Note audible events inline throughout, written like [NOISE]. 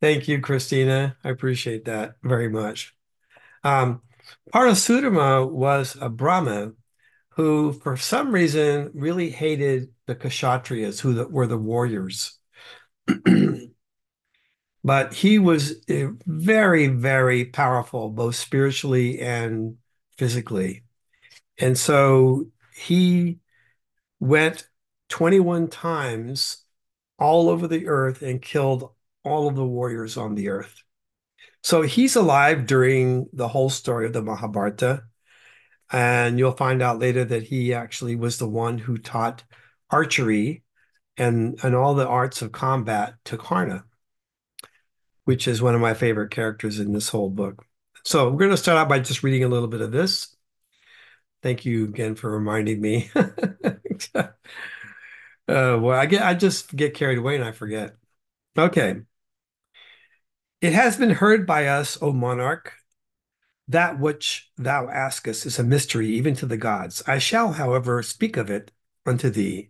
Thank you, Christina. I appreciate that very much. Um, Parashurama was a Brahmin who, for some reason, really hated the Kshatriyas, who the, were the warriors. [CLEARS THROAT] But he was very, very powerful, both spiritually and physically. And so he went 21 times all over the earth and killed all of the warriors on the earth. So he's alive during the whole story of the Mahabharata. And you'll find out later that he actually was the one who taught archery and, and all the arts of combat to Karna which is one of my favorite characters in this whole book. So we're going to start out by just reading a little bit of this. Thank you again for reminding me. [LAUGHS] uh, well, I get I just get carried away and I forget. Okay. It has been heard by us, O monarch, that which thou askest is a mystery even to the gods. I shall, however, speak of it unto thee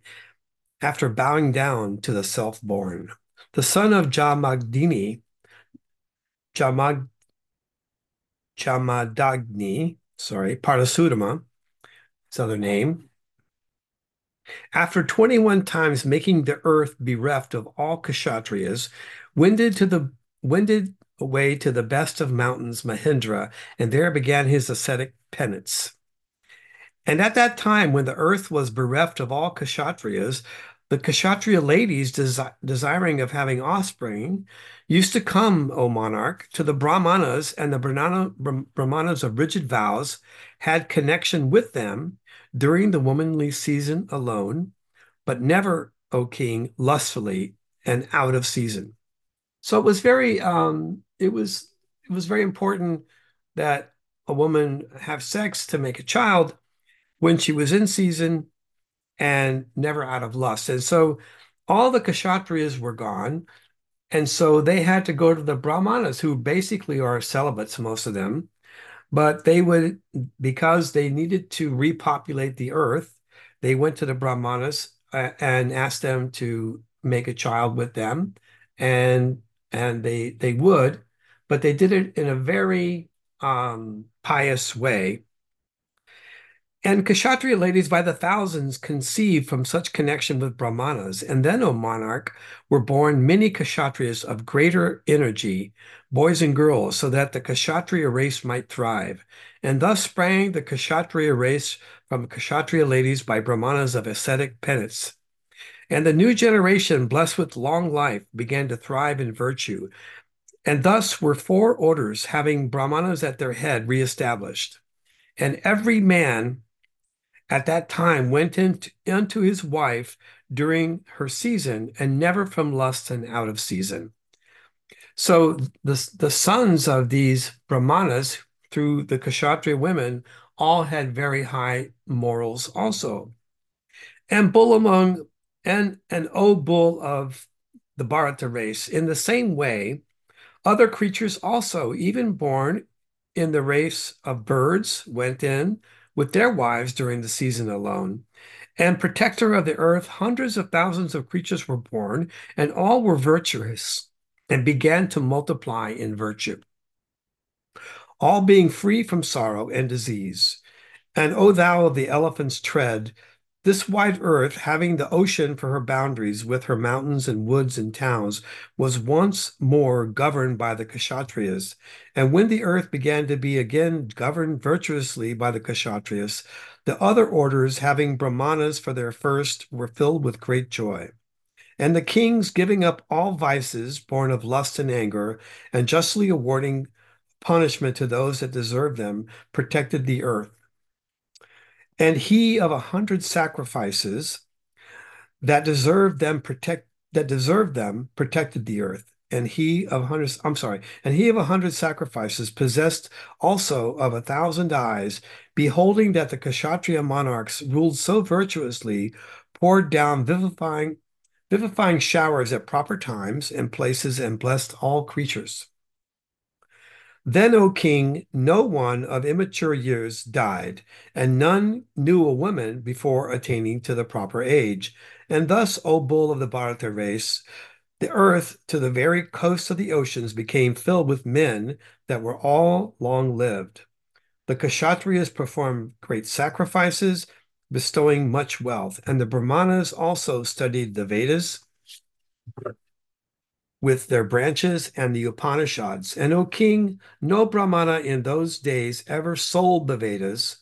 after bowing down to the self-born. The son of Jamagdini Jamag, Jamadagni, sorry, Parashurama, his other name. After 21 times making the earth bereft of all kshatriyas, wended to the wended away to the best of mountains, Mahendra, and there began his ascetic penance. And at that time, when the earth was bereft of all kshatriyas, the kshatriya ladies, desi desiring of having offspring, used to come, O monarch, to the Brahmanas, and the Brahmana, Brahmanas of rigid vows had connection with them during the womanly season alone, but never, O king, lustfully and out of season. So it was very, um, it was, it was very important that a woman have sex to make a child when she was in season and never out of lust. And so all the kshatriyas were gone. And so they had to go to the Brahmanas, who basically are celibates, most of them. But they would, because they needed to repopulate the earth, they went to the Brahmanas uh, and asked them to make a child with them. And and they they would, but they did it in a very um, pious way. And Kshatriya ladies by the thousands conceived from such connection with Brahmanas. And then, O monarch, were born many Kshatriyas of greater energy, boys and girls, so that the Kshatriya race might thrive. And thus sprang the Kshatriya race from Kshatriya ladies by Brahmanas of ascetic penance. And the new generation, blessed with long life, began to thrive in virtue. And thus were four orders having Brahmanas at their head reestablished. And every man at that time went into, his wife during her season and never from lust and out of season. So the, the sons of these brahmanas through the Kshatriya women all had very high morals also. And bull among and an O bull of the Bharata race, in the same way, other creatures also, even born in the race of birds, went in, with their wives during the season alone. And protector of the earth, hundreds of thousands of creatures were born, and all were virtuous and began to multiply in virtue, all being free from sorrow and disease. And O thou of the elephant's tread, this wide earth, having the ocean for her boundaries, with her mountains and woods and towns, was once more governed by the Kshatriyas. And when the earth began to be again governed virtuously by the Kshatriyas, the other orders, having Brahmanas for their first, were filled with great joy. And the kings, giving up all vices born of lust and anger, and justly awarding punishment to those that deserved them, protected the earth and he of a hundred sacrifices that deserved them protect that deserved them protected the earth. And he of hundreds i'm sorry and he of a hundred sacrifices possessed also of a thousand eyes beholding that the kshatriya monarchs ruled so virtuously poured down vivifying vivifying showers at proper times and places and blessed all creatures then, O king, no one of immature years died, and none knew a woman before attaining to the proper age. And thus, O bull of the Bharata race, The earth to the very coast of the oceans became filled with men that were all long lived. The Kshatriyas performed great sacrifices, bestowing much wealth, and the Brahmanas also studied the Vedas with their branches and the Upanishads. And O king, no Brahmana in those days ever sold the Vedas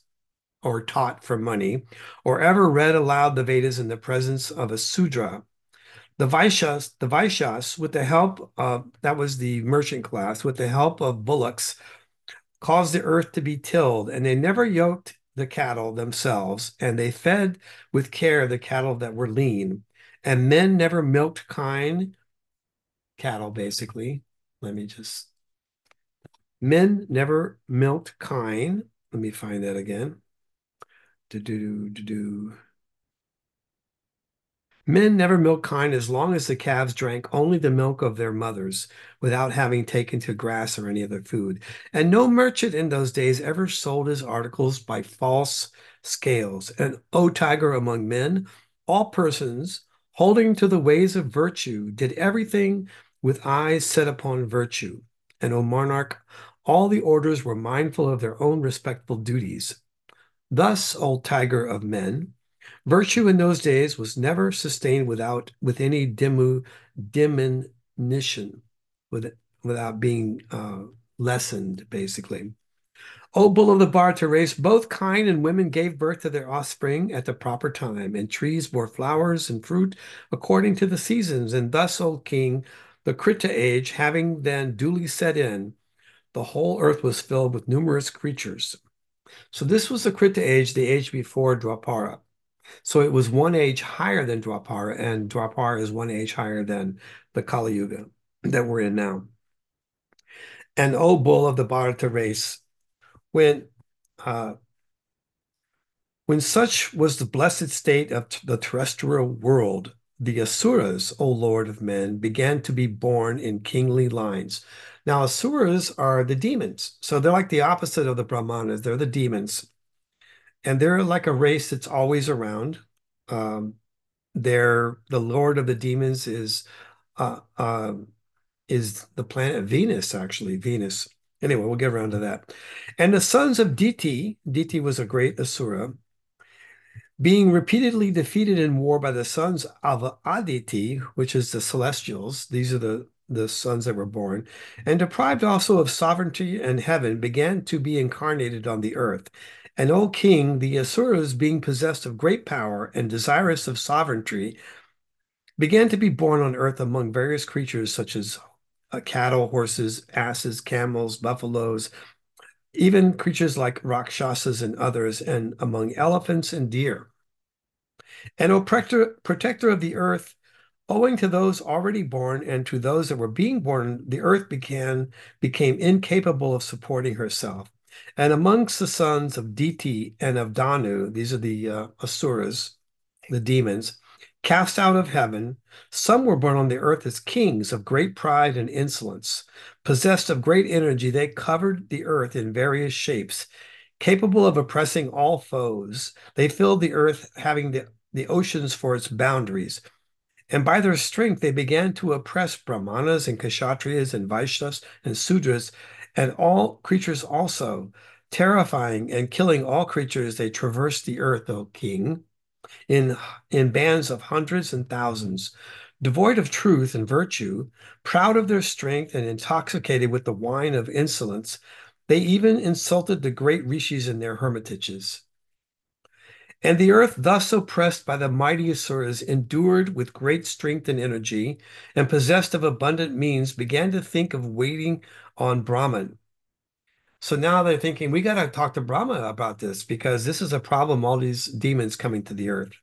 or taught for money, or ever read aloud the Vedas in the presence of a Sudra. The Vaishyas, the Vaishyas, with the help of that was the merchant class, with the help of bullocks, caused the earth to be tilled, and they never yoked the cattle themselves, and they fed with care the cattle that were lean. And men never milked kine cattle, basically. Let me just. Men never milked kine. Let me find that again. Do do do do. Men never milked kine as long as the calves drank only the milk of their mothers without having taken to grass or any other food. And no merchant in those days ever sold his articles by false scales. And O tiger among men, all persons holding to the ways of virtue did everything with eyes set upon virtue. And O monarch, all the orders were mindful of their own respectful duties. Thus, O tiger of men, Virtue in those days was never sustained without with any dimu, diminution, with, without being uh, lessened, basically. O bull of the Bharata race, both kine and women gave birth to their offspring at the proper time, and trees bore flowers and fruit according to the seasons. And thus, O king, the Krita age having then duly set in, the whole earth was filled with numerous creatures. So this was the Krita age, the age before Dwapara. So it was one age higher than Dwapara, and Dwapara is one age higher than the Kali Yuga that we're in now. And O bull of the Bharata race, when uh, when such was the blessed state of the terrestrial world, the Asuras, O Lord of men, began to be born in kingly lines. Now, Asuras are the demons. So they're like the opposite of the Brahmanas. They're the demons and they're like a race that's always around. Um, they're the Lord of the Demons is uh, uh, is the planet Venus, actually Venus. Anyway, we'll get around to that. And the sons of Diti, Diti was a great Asura, being repeatedly defeated in war by the sons of Aditi, which is the celestials. These are the the sons that were born, and deprived also of sovereignty and heaven, began to be incarnated on the earth. And O king, the Asuras, being possessed of great power and desirous of sovereignty, began to be born on earth among various creatures such as uh, cattle, horses, asses, camels, buffaloes, even creatures like rakshasas and others, and among elephants and deer. And O protector, of the earth, owing to those already born and to those that were being born, the earth began became incapable of supporting herself. And amongst the sons of Diti and of Danu, these are the uh, Asuras, the demons, cast out of heaven, some were born on the earth as kings of great pride and insolence. Possessed of great energy, they covered the earth in various shapes. Capable of oppressing all foes, they filled the earth, having the, the oceans for its boundaries. And by their strength, they began to oppress Brahmanas and Kshatriyas and Vaishyas and Sudras and all creatures also, terrifying and killing all creatures. They traversed the earth, O king, in, in bands of hundreds and thousands, devoid of truth and virtue, proud of their strength and intoxicated with the wine of insolence. They even insulted the great rishis in their hermitages. And the earth, thus oppressed by the mighty Asuras, endured with great strength and energy, and possessed of abundant means, began to think of waiting on Brahman. So now they're thinking, we got to talk to Brahma about this because this is a problem, all these demons coming to the earth.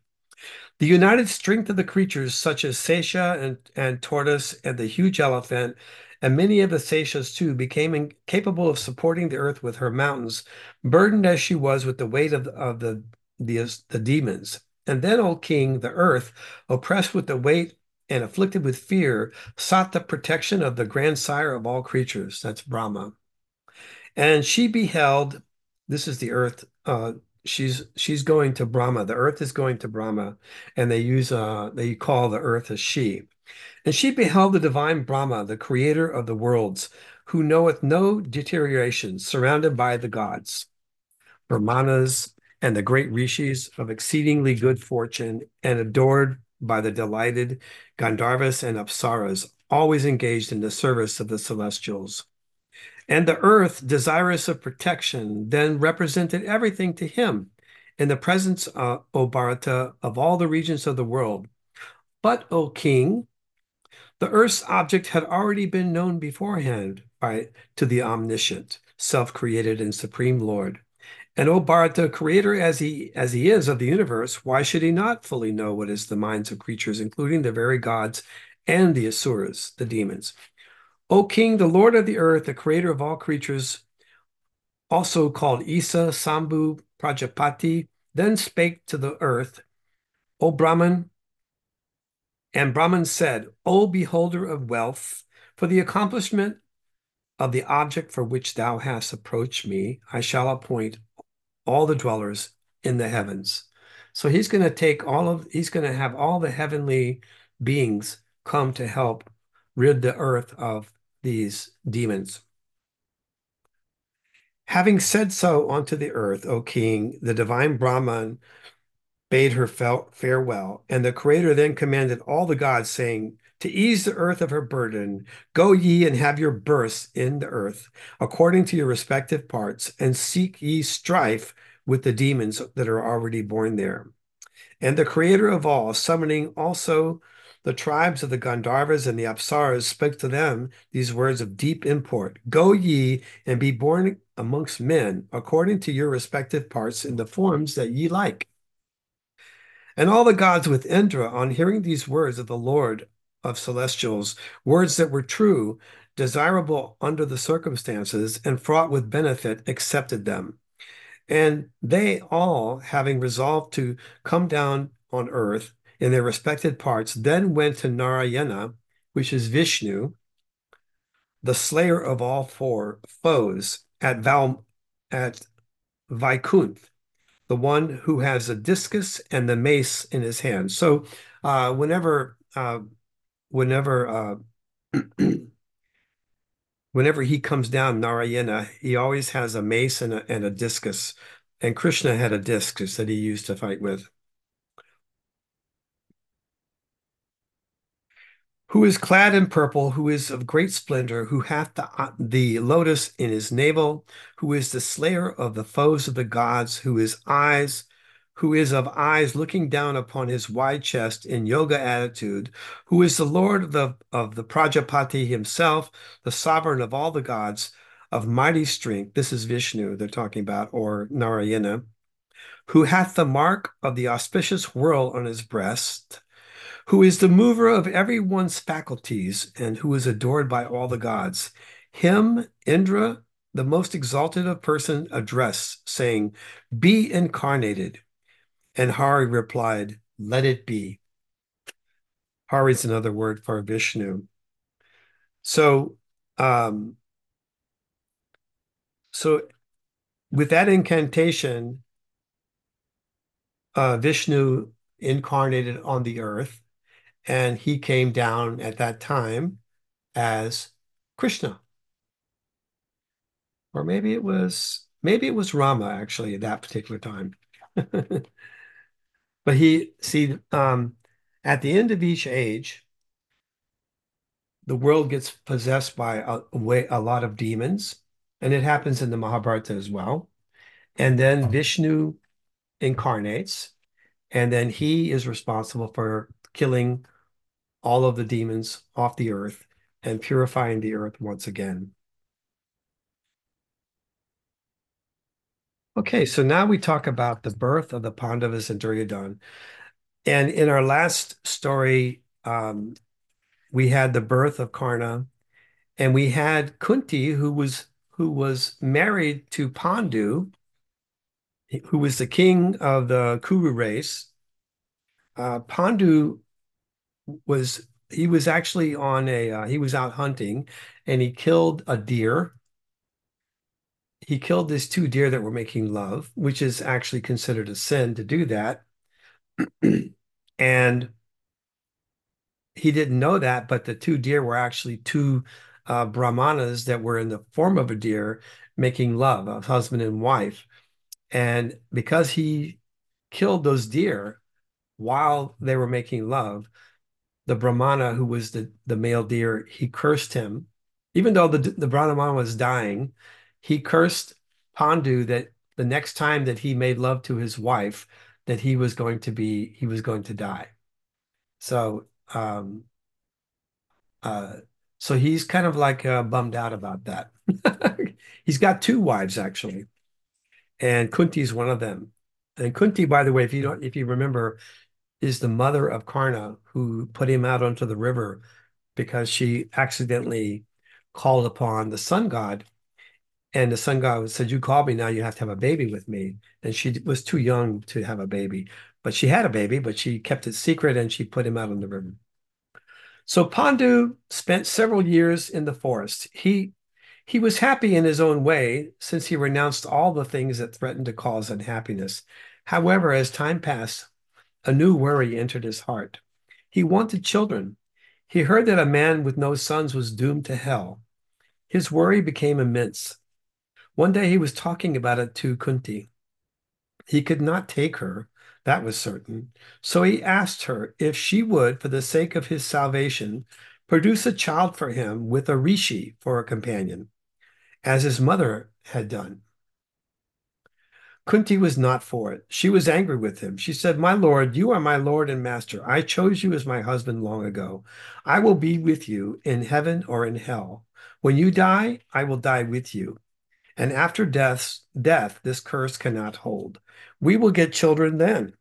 The united strength of the creatures, such as Sesha and, and Tortoise and the huge elephant, and many of the Seshas too, became incapable of supporting the earth with her mountains, burdened as she was with the weight of, of the, the, the demons. And then, O king, the earth, oppressed with the weight and afflicted with fear, sought the protection of the grandsire of all creatures. That's Brahma. And she beheld, this is the earth, uh, she's she's going to Brahma. The earth is going to Brahma, and they use uh they call the earth a she. And she beheld the divine Brahma, the creator of the worlds, who knoweth no deterioration, surrounded by the gods, Brahmanas, and the great rishis of exceedingly good fortune, and adored by the delighted Gandharvas and Apsaras, always engaged in the service of the celestials. And the earth, desirous of protection, then represented everything to him in the presence, uh, O Bharata, of all the regions of the world. But, O king, the earth's object had already been known beforehand by to the omniscient, self-created and supreme Lord. And O Bharata, creator as he as he is of the universe, why should he not fully know what is the minds of creatures, including the very gods and the asuras, the demons? O king, the lord of the earth, the creator of all creatures, also called Isa, Sambhu, Prajapati, then spake to the earth, O Brahman, and Brahman said, O beholder of wealth, for the accomplishment of the object for which thou hast approached me, I shall appoint all the dwellers in the heavens. So he's going to take all of, he's going to have all the heavenly beings come to help rid the earth of these demons. Having said so unto the earth, O king, the divine Brahman bade her farewell, and the creator then commanded all the gods, saying, to ease the earth of her burden, go ye and have your births in the earth, according to your respective parts, and seek ye strife with the demons that are already born there. And the creator of all, summoning also the tribes of the Gandharvas and the Apsaras, spoke to them these words of deep import Go ye and be born amongst men, according to your respective parts, in the forms that ye like. And all the gods with Indra, on hearing these words of the Lord of celestials, words that were true, desirable under the circumstances, and fraught with benefit, accepted them. And they all, having resolved to come down on earth in their respected parts, then went to Narayana, which is Vishnu, the slayer of all four foes, at Val at Vaikunth, the one who has a discus and the mace in his hand. So uh, whenever uh, whenever uh, [CLEARS THROAT] whenever he comes down Narayana, he always has a mace and a, and a discus. And Krishna had a discus that he used to fight with. Who is clad in purple, who is of great splendor, who hath the, uh, the lotus in his navel, who is the slayer of the foes of the gods, who is eyes, who is of eyes looking down upon his wide chest in yoga attitude, who is the Lord of the, of the Prajapati himself, the sovereign of all the gods, of mighty strength. This is Vishnu they're talking about, or Narayana, who hath the mark of the auspicious whirl on his breast, who is the mover of everyone's faculties, and who is adored by all the gods. Him, Indra, the most exalted of person, addressed, saying, Be incarnated. And Hari replied, Let it be. Hari is another word for Vishnu. So, um, so with that incantation, uh, Vishnu incarnated on the earth and he came down at that time as Krishna. Or maybe it was maybe it was Rama actually at that particular time. [LAUGHS] but he see um, at the end of each age, the world gets possessed by a, a, way, a lot of demons, and it happens in the Mahabharata as well. And then Vishnu incarnates, and then he is responsible for killing all of the demons off the earth and purifying the earth once again. Okay, so now we talk about the birth of the Pandavas and Duryodhana. And in our last story, um, we had the birth of Karna, and we had Kunti, who was who was married to Pandu, who was the king of the Kuru race. Uh, Pandu was he was actually on a uh, he was out hunting and he killed a deer he killed these two deer that were making love which is actually considered a sin to do that [CLEARS THROAT] and he didn't know that, but the two deer were actually two uh, brahmanas that were in the form of a deer making love, a husband and wife. And because he killed those deer while they were making love, the brahmana who was the, the male deer, he cursed him. Even though the, the brahmana was dying, he cursed Pandu that the next time that he made love to his wife, that he was going to be, he was going to die. So, um, uh, so he's kind of like uh, bummed out about that. [LAUGHS] he's got two wives actually, and Kunti's one of them. And Kunti, by the way, if you don't, if you remember, is the mother of Karna who put him out onto the river because she accidentally called upon the sun god. And the sun god said, You called me, now you have to have a baby with me. And she was too young to have a baby. But she had a baby, but she kept it secret and she put him out on the river. So Pandu spent several years in the forest. He he was happy in his own way since he renounced all the things that threatened to cause unhappiness. However, as time passed, a new worry entered his heart. He wanted children. He heard that a man with no sons was doomed to hell. His worry became immense. One day he was talking about it to Kunti. He could not take her, that was certain. So he asked her if she would, for the sake of his salvation, produce a child for him with a rishi for a companion, as his mother had done. Kunti was not for it. She was angry with him. She said, My lord, you are my lord and master. I chose you as my husband long ago. I will be with you in heaven or in hell. When you die, I will die with you. And after death, death, this curse cannot hold. We will get children then.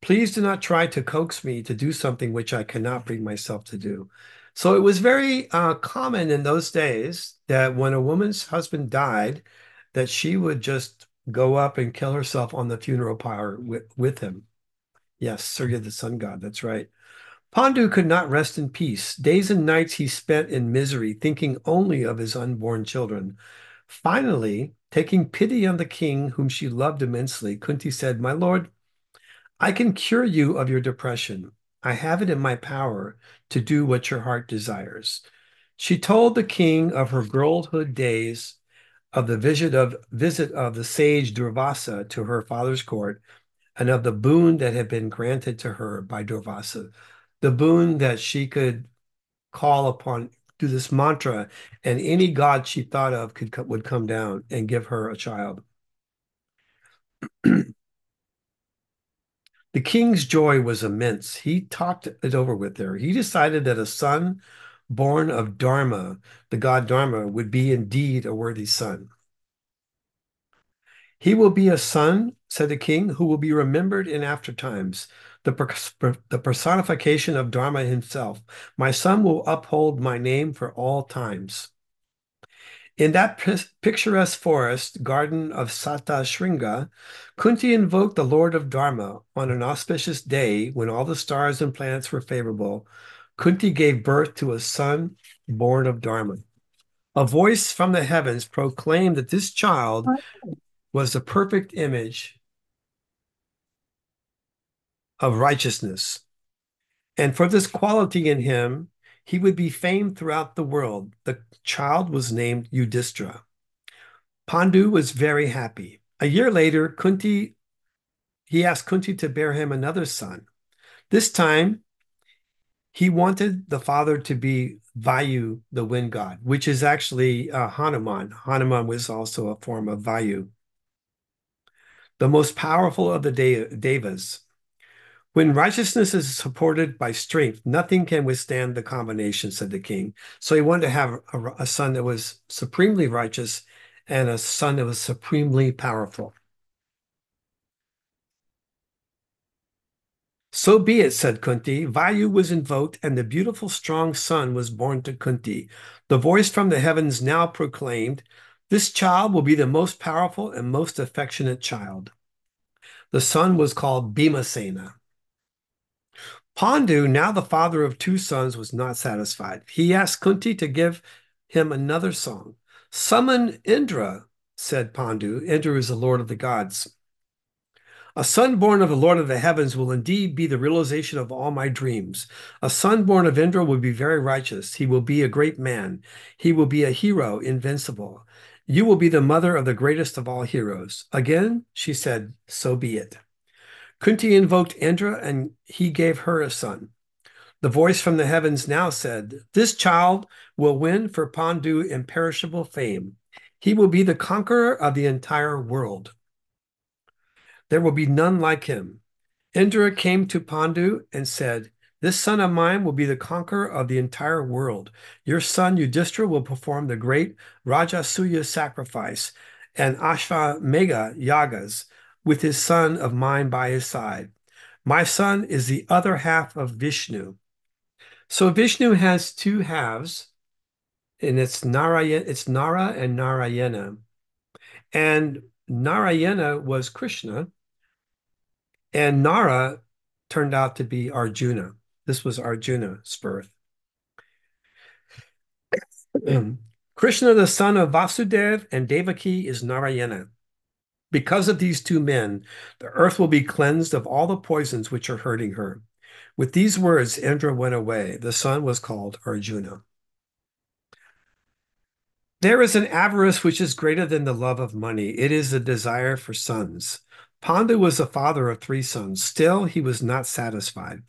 Please do not try to coax me to do something which I cannot bring myself to do. So it was very uh, common in those days that when a woman's husband died, that she would just go up and kill herself on the funeral pyre with, with him. Yes, Surya the sun god, that's right. Pandu could not rest in peace. Days and nights he spent in misery, thinking only of his unborn children. Finally, taking pity on the king, whom she loved immensely, Kunti said, My lord, I can cure you of your depression. I have it in my power to do what your heart desires. She told the king of her girlhood days of the visit of visit of the sage Durvasa to her father's court, and of the boon that had been granted to her by Durvasa, the boon that she could call upon do this mantra, and any god she thought of could would come down and give her a child. [CLEARS THROAT] the king's joy was immense. He talked it over with her. He decided that a son born of Dharma, the god Dharma, would be indeed a worthy son. He will be a son, said the king, who will be remembered in after times, the, the personification of Dharma himself. My son will uphold my name for all times. In that picturesque forest garden of Sata Shringa, Kunti invoked the Lord of Dharma on an auspicious day when all the stars and planets were favorable Kunti gave birth to a son born of Dharma. A voice from the heavens proclaimed that this child was the perfect image of righteousness. And for this quality in him, he would be famed throughout the world. The child was named Yudhishthira. Pandu was very happy. A year later, Kunti, he asked Kunti to bear him another son. This time, he wanted the father to be Vayu, the wind god, which is actually uh, Hanuman. Hanuman was also a form of Vayu, the most powerful of the de devas. When righteousness is supported by strength, nothing can withstand the combination, said the king. So he wanted to have a, a son that was supremely righteous and a son that was supremely powerful. So be it, said Kunti. Vayu was invoked, and the beautiful, strong son was born to Kunti. The voice from the heavens now proclaimed, This child will be the most powerful and most affectionate child. The son was called Bhimasena. Pandu, now the father of two sons, was not satisfied. He asked Kunti to give him another song. Summon Indra, said Pandu. Indra is the lord of the gods. A son born of the Lord of the heavens will indeed be the realization of all my dreams. A son born of Indra will be very righteous. He will be a great man. He will be a hero, invincible. You will be the mother of the greatest of all heroes. Again, she said, So be it. Kunti invoked Indra, and he gave her a son. The voice from the heavens now said, This child will win for Pandu imperishable fame. He will be the conqueror of the entire world. There will be none like him. Indra came to Pandu and said, This son of mine will be the conqueror of the entire world. Your son Yudhishthira will perform the great Rajasuya sacrifice and Ashvamedha yagas with his son of mine by his side. My son is the other half of Vishnu. So Vishnu has two halves, and it's Narayana, it's Nara and Narayana. And Narayana was Krishna, and Nara turned out to be Arjuna. This was Arjuna's birth. [CLEARS THROAT] Krishna, the son of Vasudev and Devaki, is Narayana. Because of these two men, the earth will be cleansed of all the poisons which are hurting her. With these words, Indra went away. The son was called Arjuna. There is an avarice which is greater than the love of money. It is the desire for sons. Pandu was the father of three sons. Still, he was not satisfied.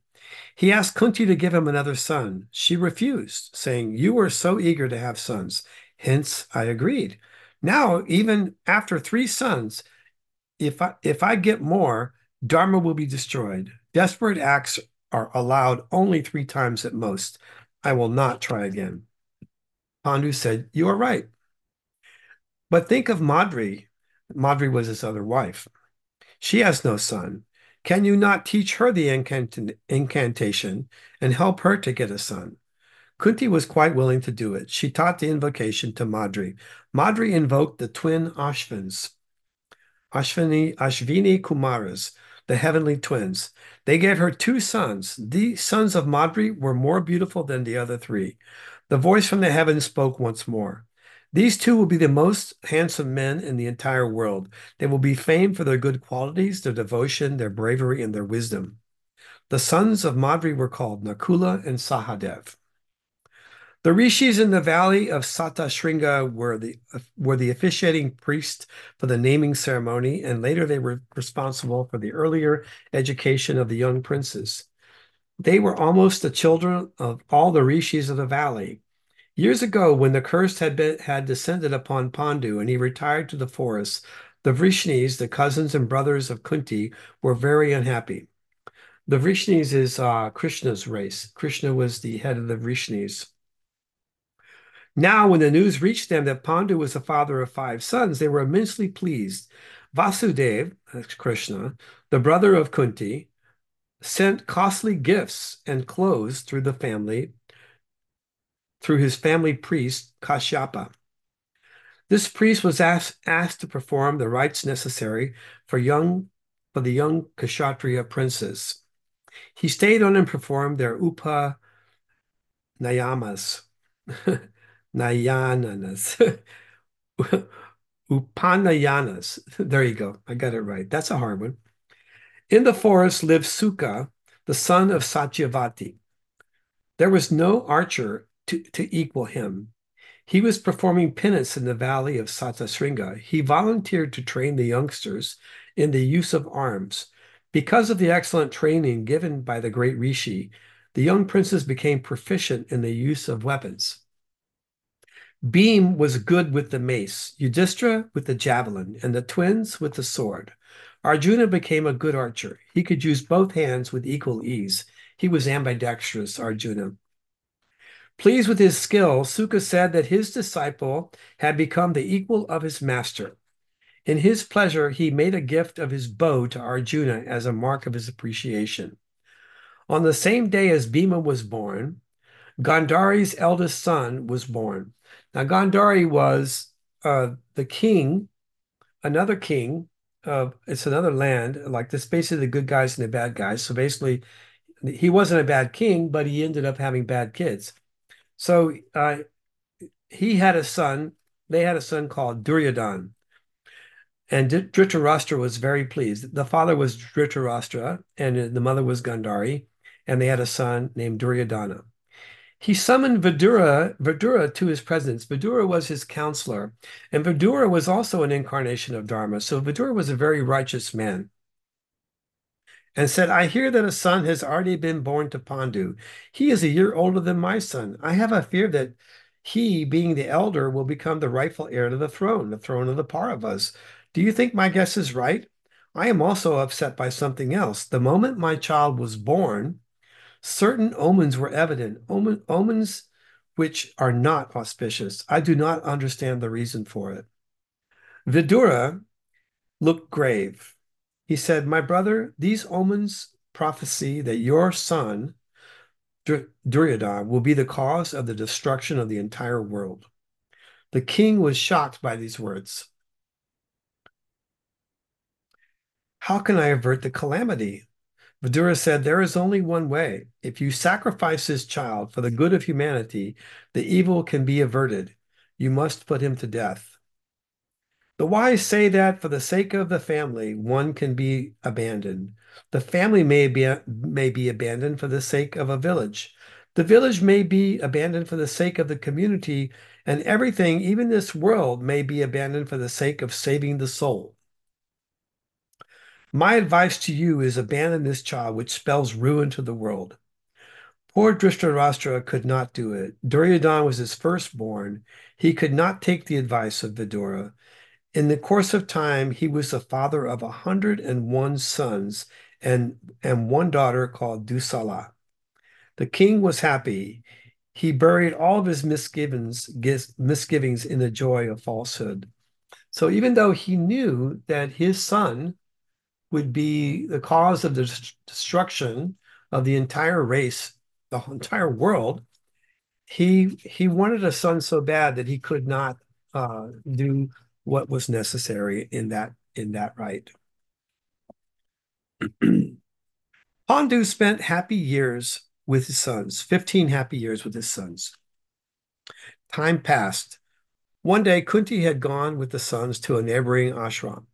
He asked Kunti to give him another son. She refused, saying, You were so eager to have sons. Hence, I agreed. Now, even after three sons, if I, if I get more, Dharma will be destroyed. Desperate acts are allowed only three times at most. I will not try again. Pandu said, You are right. But think of Madri. Madri was his other wife. She has no son. Can you not teach her the incant incantation and help her to get a son? Kunti was quite willing to do it. She taught the invocation to Madri. Madri invoked the twin Ashvins, Ashvini, Ashvini Kumaras, the heavenly twins. They gave her two sons. These sons of Madri were more beautiful than the other three. The voice from the heavens spoke once more. These two will be the most handsome men in the entire world. They will be famed for their good qualities, their devotion, their bravery, and their wisdom. The sons of Madri were called Nakula and Sahadev. The rishis in the valley of Satasringa were the were the officiating priest for the naming ceremony, and later they were responsible for the earlier education of the young princes. They were almost the children of all the rishis of the valley. Years ago, when the curse had been had descended upon Pandu and he retired to the forest, the Vrishnis, the cousins and brothers of Kunti, were very unhappy. The Vrishnis is uh, Krishna's race. Krishna was the head of the Vrishnis. Now, when the news reached them that Pandu was the father of five sons, they were immensely pleased. Vasudev, that's Krishna, the brother of Kunti, sent costly gifts and clothes through the family, through his family priest, Kashyapa. This priest was asked, asked to perform the rites necessary for young for the young Kshatriya princes. He stayed on and performed their upa nayamas. [LAUGHS] Nayananas. [LAUGHS] Upanayanas. There you go. I got it right. That's a hard one. In the forest lived Suka, the son of Satyavati. There was no archer to, to equal him. He was performing penance in the valley of Satasringa. He volunteered to train the youngsters in the use of arms. Because of the excellent training given by the great Rishi, the young princes became proficient in the use of weapons. Bhima was good with the mace, Yudhishthira with the javelin, and the twins with the sword. Arjuna became a good archer. He could use both hands with equal ease. He was ambidextrous, Arjuna. Pleased with his skill, Suka said that his disciple had become the equal of his master. In his pleasure, he made a gift of his bow to Arjuna as a mark of his appreciation. On the same day as Bhima was born, Gandhari's eldest son was born. Now, Gandhari was uh, the king, another king. Uh, it's another land, like this, basically the good guys and the bad guys. So basically, he wasn't a bad king, but he ended up having bad kids. So uh, he had a son. They had a son called Duryodhan. And Dhritarashtra was very pleased. The father was Dhritarashtra, and the mother was Gandhari, and they had a son named Duryodhana. He summoned Vidura, Vidura to his presence. Vidura was his counselor, and Vidura was also an incarnation of Dharma. So Vidura was a very righteous man and said, I hear that a son has already been born to Pandu. He is a year older than my son. I have a fear that he, being the elder, will become the rightful heir to the throne, the throne of the Pauravas. Do you think my guess is right? I am also upset by something else. The moment my child was born, certain omens were evident, omen, omens which are not auspicious. I do not understand the reason for it. Vidura looked grave. He said, My brother, these omens prophesy that your son, Duryodhana, will be the cause of the destruction of the entire world. The king was shocked by these words. How can I avert the calamity? Vidura said, There is only one way. If you sacrifice this child for the good of humanity, the evil can be averted. You must put him to death. The wise say that for the sake of the family, one can be abandoned. The family may be, may be abandoned for the sake of a village. The village may be abandoned for the sake of the community, and everything, even this world, may be abandoned for the sake of saving the soul. My advice to you is abandon this child, which spells ruin to the world. Poor Dhritarashtra could not do it. Duryodhana was his firstborn. He could not take the advice of Vidura. In the course of time, he was the father of a 101 sons and, and one daughter called Dusala. The king was happy. He buried all of his misgivings, misgivings in the joy of falsehood. So even though he knew that his son would be the cause of the destruction of the entire race, the entire world, he he wanted a son so bad that he could not uh, do what was necessary in that in that right. [CLEARS THROAT] Pandu spent happy years with his sons, 15 happy years with his sons. Time passed. One day, Kunti had gone with the sons to a neighboring ashram.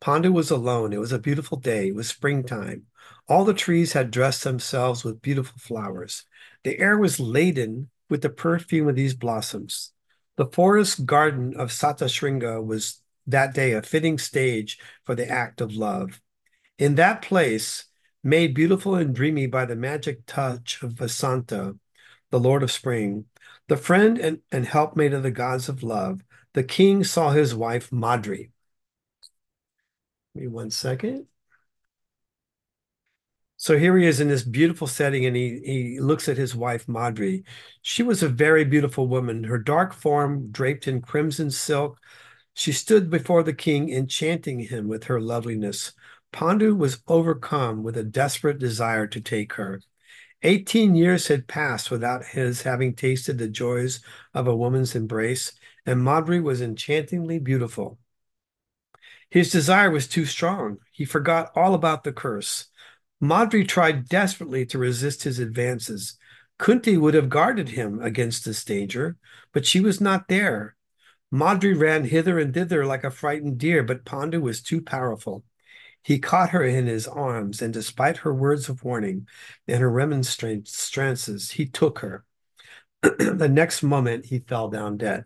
Pandu was alone. It was a beautiful day. It was springtime. All the trees had dressed themselves with beautiful flowers. The air was laden with the perfume of these blossoms. The forest garden of Satyasringa was that day a fitting stage for the act of love. In that place, made beautiful and dreamy by the magic touch of Vasanta, the Lord of Spring, the friend and, and helpmate of the gods of love, the king saw his wife Madri. Give me one second. So here he is in this beautiful setting, and he he looks at his wife Madri. She was a very beautiful woman, her dark form draped in crimson silk. She stood before the king, enchanting him with her loveliness. Pandu was overcome with a desperate desire to take her. Eighteen years had passed without his having tasted the joys of a woman's embrace, and Madri was enchantingly beautiful. His desire was too strong. He forgot all about the curse. Madri tried desperately to resist his advances. Kunti would have guarded him against this danger, but she was not there. Madri ran hither and thither like a frightened deer, but Pandu was too powerful. He caught her in his arms, and despite her words of warning and her remonstrances, he took her. [CLEARS THROAT] the next moment, he fell down dead.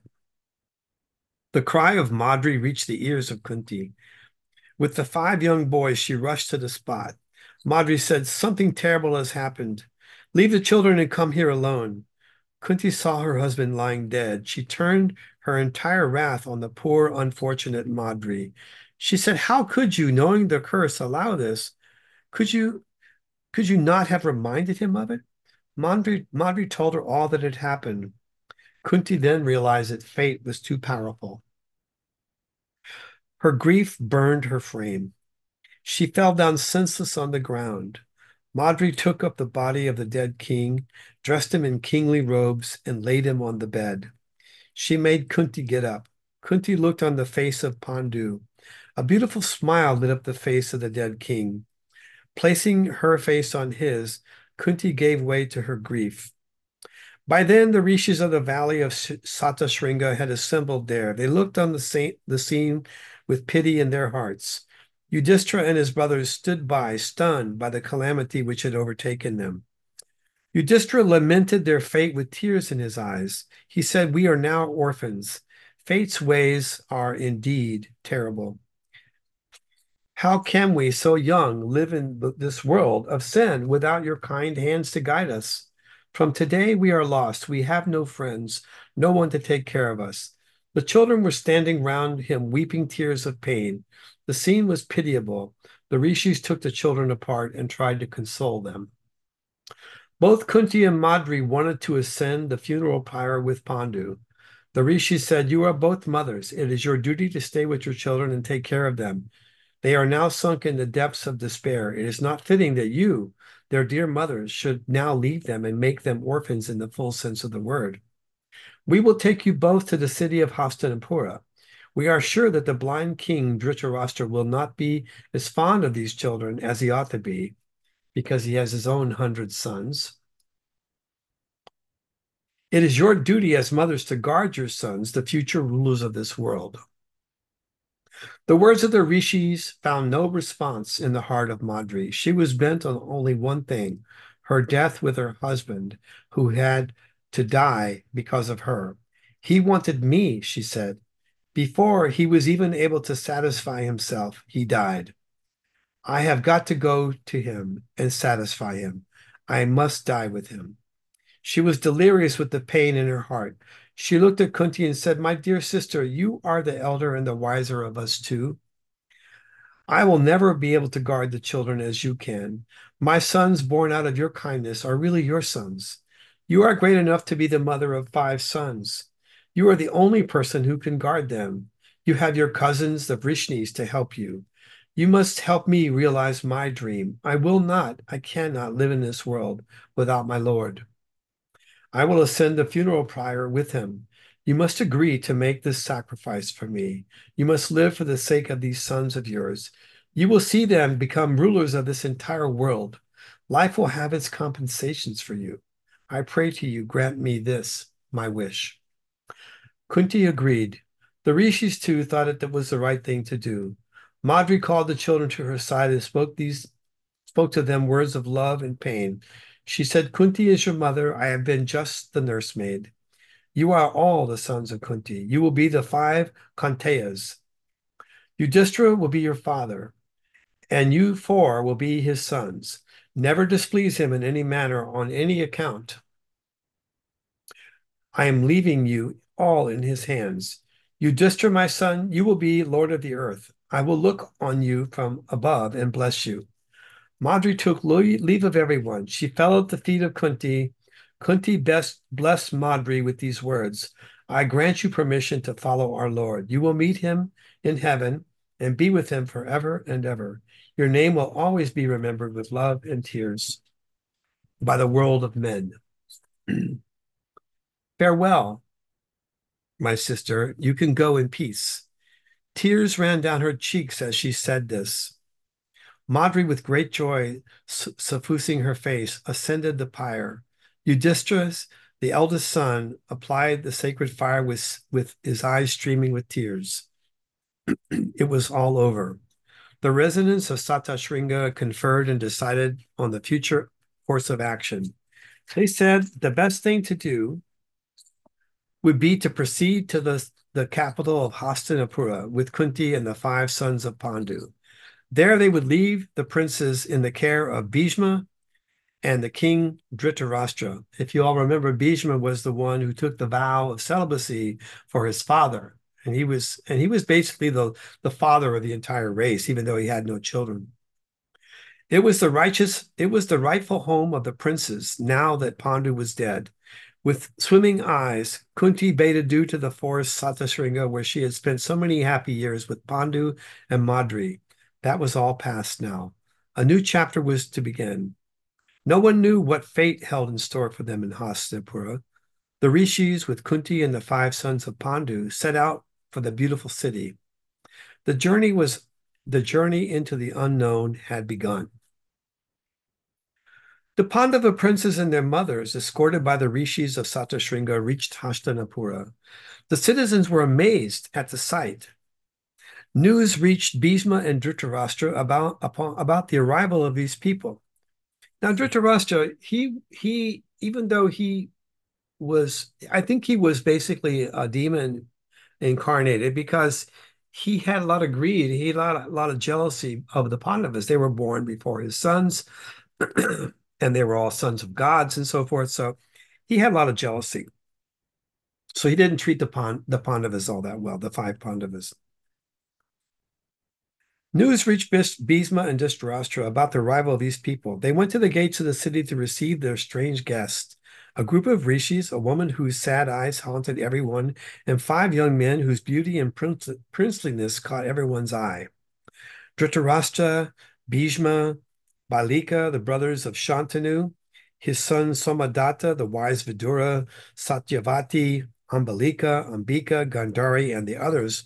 The cry of Madri reached the ears of Kunti. With the five young boys, she rushed to the spot. Madri said, Something terrible has happened. Leave the children and come here alone. Kunti saw her husband lying dead. She turned her entire wrath on the poor, unfortunate Madri. She said, How could you, knowing the curse, allow this? Could you could you not have reminded him of it? Madri, Madri told her all that had happened. Kunti then realized that fate was too powerful. Her grief burned her frame. She fell down senseless on the ground. Madri took up the body of the dead king, dressed him in kingly robes, and laid him on the bed. She made Kunti get up. Kunti looked on the face of Pandu. A beautiful smile lit up the face of the dead king. Placing her face on his, Kunti gave way to her grief. By then, the rishis of the valley of Satasringa had assembled there. They looked on the, saint, the scene with pity in their hearts. Yudhishthira and his brothers stood by, stunned by the calamity which had overtaken them. Yudhishthira lamented their fate with tears in his eyes. He said, We are now orphans. Fate's ways are indeed terrible. How can we, so young, live in this world of sin without your kind hands to guide us? From today we are lost. We have no friends, no one to take care of us. The children were standing round him, weeping tears of pain. The scene was pitiable. The rishis took the children apart and tried to console them. Both Kunti and Madri wanted to ascend the funeral pyre with Pandu. The rishis said, You are both mothers. It is your duty to stay with your children and take care of them. They are now sunk in the depths of despair. It is not fitting that you, their dear mothers should now leave them and make them orphans in the full sense of the word. We will take you both to the city of Hastinapura. We are sure that the blind king Dhritarashtra will not be as fond of these children as he ought to be, because he has his own hundred sons. It is your duty as mothers to guard your sons, the future rulers of this world. The words of the rishis found no response in the heart of Madri. She was bent on only one thing her death with her husband, who had to die because of her. He wanted me, she said. Before he was even able to satisfy himself, he died. I have got to go to him and satisfy him. I must die with him. She was delirious with the pain in her heart. She looked at Kunti and said, My dear sister, you are the elder and the wiser of us two. I will never be able to guard the children as you can. My sons, born out of your kindness, are really your sons. You are great enough to be the mother of five sons. You are the only person who can guard them. You have your cousins, the Vrishnis, to help you. You must help me realize my dream. I will not, I cannot live in this world without my Lord. I will ascend the funeral pyre with him. You must agree to make this sacrifice for me. You must live for the sake of these sons of yours. You will see them become rulers of this entire world. Life will have its compensations for you. I pray to you, grant me this, my wish. Kunti agreed. The rishis too thought it was the right thing to do. Madri called the children to her side and spoke these spoke to them words of love and pain. She said, Kunti is your mother. I have been just the nursemaid. You are all the sons of Kunti. You will be the five Kaunteyas. Yudhishthira will be your father, and you four will be his sons. Never displease him in any manner on any account. I am leaving you all in his hands. You Yudhishthira, my son, you will be Lord of the earth. I will look on you from above and bless you. Madri took leave of everyone. She fell at the feet of Kunti. Kunti best blessed Madri with these words I grant you permission to follow our Lord. You will meet him in heaven and be with him forever and ever. Your name will always be remembered with love and tears by the world of men. [CLEARS THROAT] Farewell, my sister. You can go in peace. Tears ran down her cheeks as she said this. Madri, with great joy suffusing her face, ascended the pyre. Yudhishthira, the eldest son, applied the sacred fire with, with his eyes streaming with tears. [CLEARS THROAT] it was all over. The residents of Satasringa conferred and decided on the future course of action. They said the best thing to do would be to proceed to the, the capital of Hastinapura with Kunti and the five sons of Pandu. There they would leave the princes in the care of Bhishma and the king Dhritarashtra. If you all remember, Bhishma was the one who took the vow of celibacy for his father. And he was and he was basically the, the father of the entire race, even though he had no children. It was the righteous, it was the rightful home of the princes now that Pandu was dead. With swimming eyes, Kunti bade adieu to the forest Satasringa, where she had spent so many happy years with Pandu and Madri. That was all past now. A new chapter was to begin. No one knew what fate held in store for them in Hastinapura. The rishis, with Kunti and the five sons of Pandu, set out for the beautiful city. The journey was the journey into the unknown had begun. The Pandava princes and their mothers, escorted by the rishis of Satyasringa, reached Hastinapura. The citizens were amazed at the sight. News reached Bhishma and Dhritarashtra about, upon, about the arrival of these people. Now, Dhritarashtra, he he even though he was, I think he was basically a demon incarnated because he had a lot of greed. He had a lot of, a lot of jealousy of the Pandavas. They were born before his sons, [CLEARS THROAT] and they were all sons of gods and so forth. So he had a lot of jealousy. So he didn't treat the Pand the Pandavas all that well, the five Pandavas. News reached Bhishma and Dhritarashtra about the arrival of these people. They went to the gates of the city to receive their strange guests. A group of rishis, a woman whose sad eyes haunted everyone, and five young men whose beauty and princeliness caught everyone's eye. Dhritarashtra, Bhishma, Balika, the brothers of Shantanu, his son Somadatta, the wise Vidura, Satyavati, Ambalika, Ambika, Gandhari, and the others,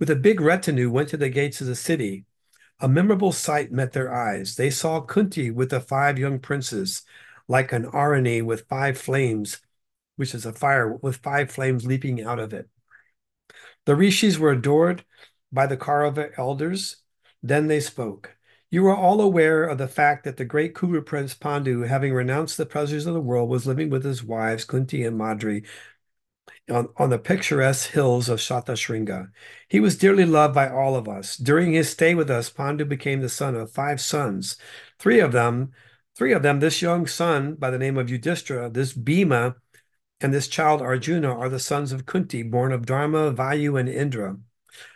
with a big retinue, went to the gates of the city. A memorable sight met their eyes. They saw Kunti with the five young princes, like an RNA with five flames, which is a fire with five flames leaping out of it. The rishis were adored by the Kaurava elders. Then they spoke. You are all aware of the fact that the great Kuru prince Pandu, having renounced the pleasures of the world, was living with his wives Kunti and Madri on, on the picturesque hills of Shatashringa. He was dearly loved by all of us. During his stay with us, Pandu became the son of five sons. Three of them, three of them, this young son by the name of Yudhishthira, this Bhima, and this child Arjuna are the sons of Kunti, born of Dharma, Vayu, and Indra.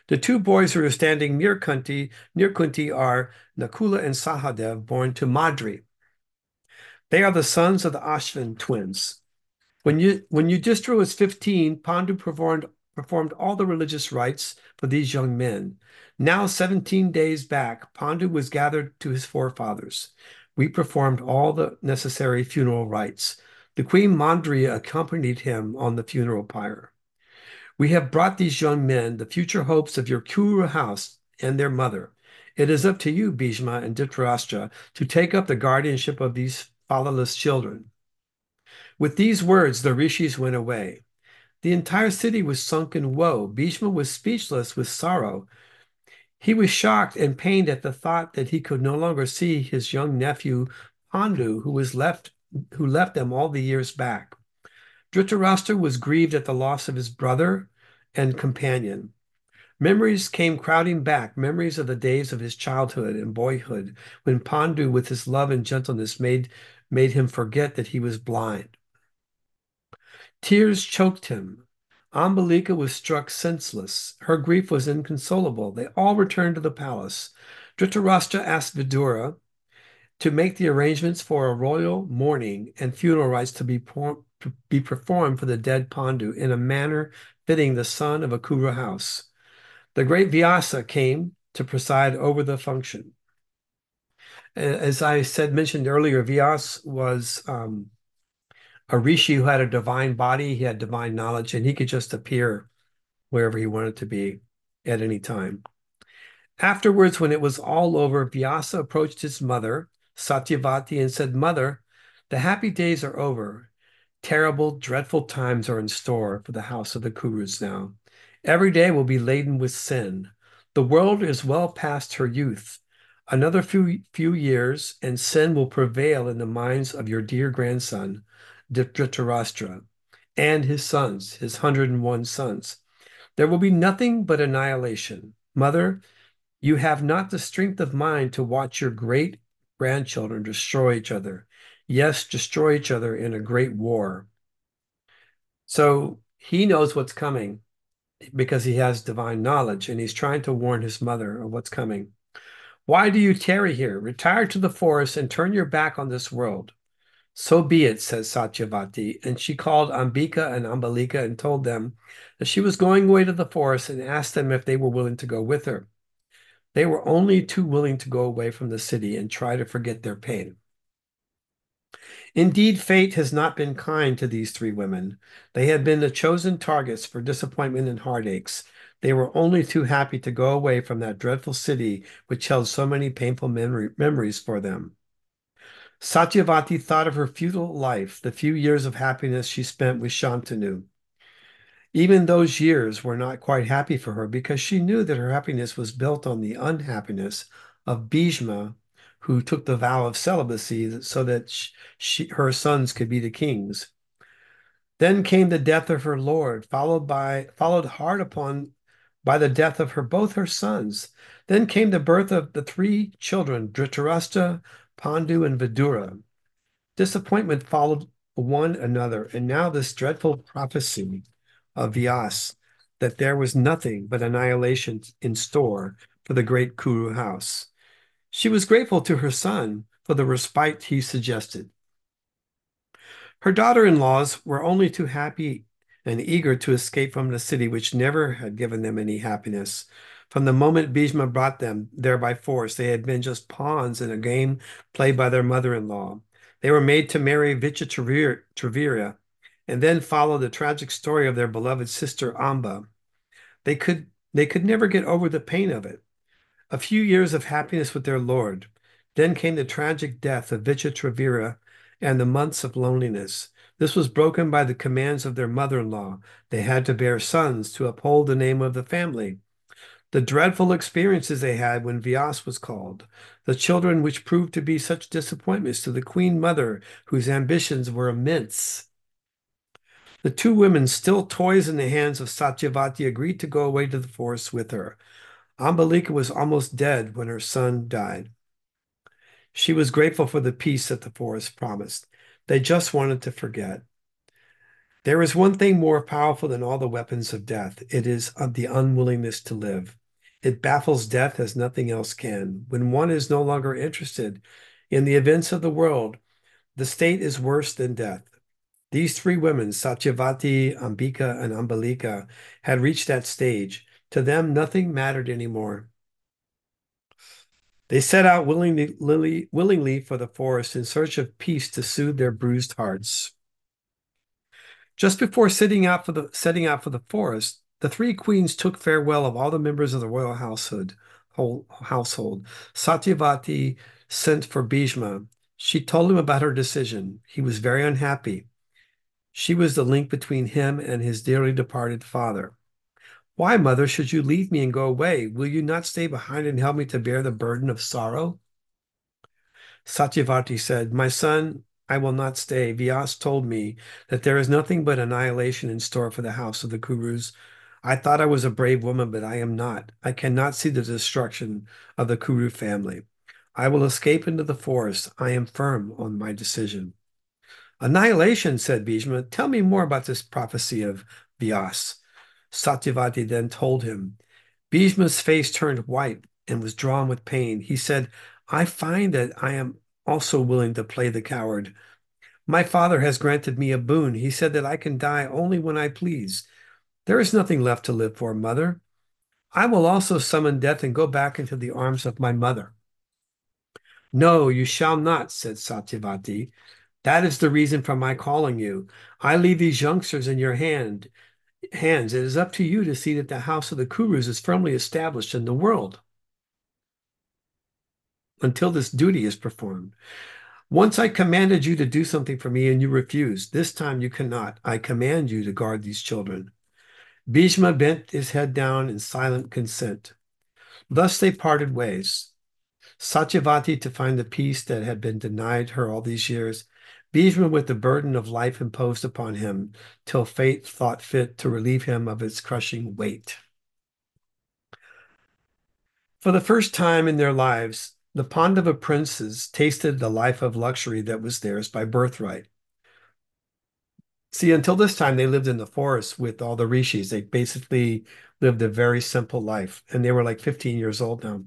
The two boys who are standing near Kunti, near Kunti are Nakula and Sahadev, born to Madri. They are the sons of the Ashvin twins. When you when Yudhishthira was 15, Pandu performed performed all the religious rites for these young men. Now, 17 days back, Pandu was gathered to his forefathers. We performed all the necessary funeral rites. The Queen Mandriya accompanied him on the funeral pyre. We have brought these young men, the future hopes of your Kuru house and their mother. It is up to you, Bhishma and Dhritarashtra, to take up the guardianship of these fatherless children. With these words, the rishis went away. The entire city was sunk in woe. Bhishma was speechless with sorrow. He was shocked and pained at the thought that he could no longer see his young nephew Pandu, who was left who left them all the years back. Dhritarashtra was grieved at the loss of his brother and companion. Memories came crowding back, memories of the days of his childhood and boyhood, when Pandu, with his love and gentleness, made, made him forget that he was blind. Tears choked him. Ambalika was struck senseless. Her grief was inconsolable. They all returned to the palace. Dhritarashtra asked Vidura to make the arrangements for a royal mourning and funeral rites to be, to be performed for the dead Pandu in a manner fitting the son of a Kuru house. The great Vyasa came to preside over the function. As I said, mentioned earlier, Vyas was um, a rishi who had a divine body, he had divine knowledge, and he could just appear wherever he wanted to be at any time. Afterwards, when it was all over, Vyasa approached his mother, Satyavati, and said, Mother, the happy days are over. Terrible, dreadful times are in store for the house of the Kurus now. Every day will be laden with sin. The world is well past her youth. Another few, few years, and sin will prevail in the minds of your dear grandson, Dhritarashtra and his sons, his 101 sons. There will be nothing but annihilation. Mother, you have not the strength of mind to watch your great grandchildren destroy each other. Yes, destroy each other in a great war. So he knows what's coming because he has divine knowledge and he's trying to warn his mother of what's coming. Why do you tarry here? Retire to the forest and turn your back on this world. So be it, says Satyavati. And she called Ambika and Ambalika and told them that she was going away to the forest and asked them if they were willing to go with her. They were only too willing to go away from the city and try to forget their pain. Indeed, fate has not been kind to these three women. They had been the chosen targets for disappointment and heartaches. They were only too happy to go away from that dreadful city which held so many painful memory memories for them. Satyavati thought of her futile life, the few years of happiness she spent with Shantanu. Even those years were not quite happy for her because she knew that her happiness was built on the unhappiness of Bhishma, who took the vow of celibacy so that she, her sons could be the kings. Then came the death of her lord, followed by followed hard upon by the death of her both her sons. Then came the birth of the three children, Dhritarashtra, Pandu, and Vidura. Disappointment followed one another, and now this dreadful prophecy of Vyas that there was nothing but annihilation in store for the great Kuru house. She was grateful to her son for the respite he suggested. Her daughter-in-laws were only too happy and eager to escape from the city which never had given them any happiness. From the moment Bhishma brought them there by force, they had been just pawns in a game played by their mother-in-law. They were made to marry Vichitravirya and then follow the tragic story of their beloved sister Amba. They could they could never get over the pain of it. A few years of happiness with their lord. Then came the tragic death of Vichitravirya and the months of loneliness. This was broken by the commands of their mother-in-law. They had to bear sons to uphold the name of the family. The dreadful experiences they had when Vyas was called, the children which proved to be such disappointments to the queen mother, whose ambitions were immense. The two women, still toys in the hands of Satyavati, agreed to go away to the forest with her. Ambalika was almost dead when her son died. She was grateful for the peace that the forest promised. They just wanted to forget. There is one thing more powerful than all the weapons of death. It is uh, the unwillingness to live. It baffles death as nothing else can. When one is no longer interested in the events of the world, the state is worse than death. These three women, Satyavati, Ambika, and Ambalika, had reached that stage. To them, nothing mattered anymore. They set out willingly, willingly for the forest in search of peace to soothe their bruised hearts. Just before setting out for the setting out for the forest, the three queens took farewell of all the members of the royal household. Household. Satyavati sent for Bhishma. She told him about her decision. He was very unhappy. She was the link between him and his dearly departed father. Why, mother, should you leave me and go away? Will you not stay behind and help me to bear the burden of sorrow? Satyavati said, My son, I will not stay. Vyas told me that there is nothing but annihilation in store for the house of the Kurus. I thought I was a brave woman, but I am not. I cannot see the destruction of the Kuru family. I will escape into the forest. I am firm on my decision. Annihilation, said Bhishma. Tell me more about this prophecy of Vyas. Satyavati then told him. Bhishma's face turned white and was drawn with pain. He said, I find that I am also willing to play the coward. My father has granted me a boon. He said that I can die only when I please. There is nothing left to live for, mother. I will also summon death and go back into the arms of my mother. No, you shall not, said Satyavati. That is the reason for my calling you. I leave these youngsters in your hand hands. It is up to you to see that the house of the Kurus is firmly established in the world until this duty is performed. Once I commanded you to do something for me and you refused. This time you cannot. I command you to guard these children. Bhishma bent his head down in silent consent. Thus they parted ways. Satyavati to find the peace that had been denied her all these years, Bhishma with the burden of life imposed upon him, till fate thought fit to relieve him of its crushing weight. For the first time in their lives, the Pandava princes tasted the life of luxury that was theirs by birthright. See, until this time, they lived in the forest with all the rishis. They basically lived a very simple life, and they were like 15 years old now.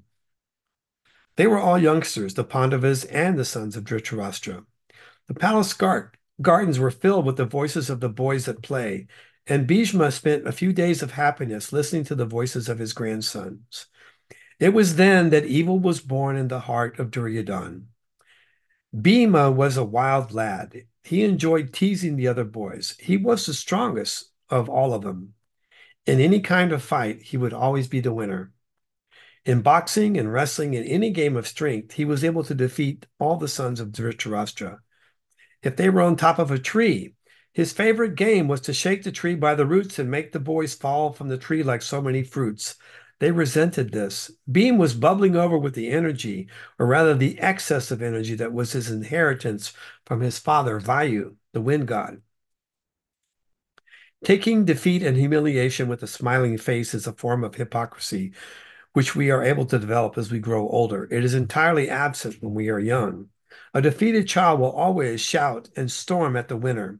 They were all youngsters, the Pandavas and the sons of Dhritarashtra. The palace gardens were filled with the voices of the boys at play, and Bhishma spent a few days of happiness listening to the voices of his grandsons. It was then that evil was born in the heart of Duryodhana. Bhima was a wild lad. He enjoyed teasing the other boys. He was the strongest of all of them. In any kind of fight, he would always be the winner. In boxing and wrestling in any game of strength, he was able to defeat all the sons of Dhritarashtra. If they were on top of a tree, his favorite game was to shake the tree by the roots and make the boys fall from the tree like so many fruits. They resented this. Bhim was bubbling over with the energy, or rather the excess of energy that was his inheritance from his father, Vayu, the wind god. Taking defeat and humiliation with a smiling face is a form of hypocrisy, which we are able to develop as we grow older. It is entirely absent when we are young. A defeated child will always shout and storm at the winner.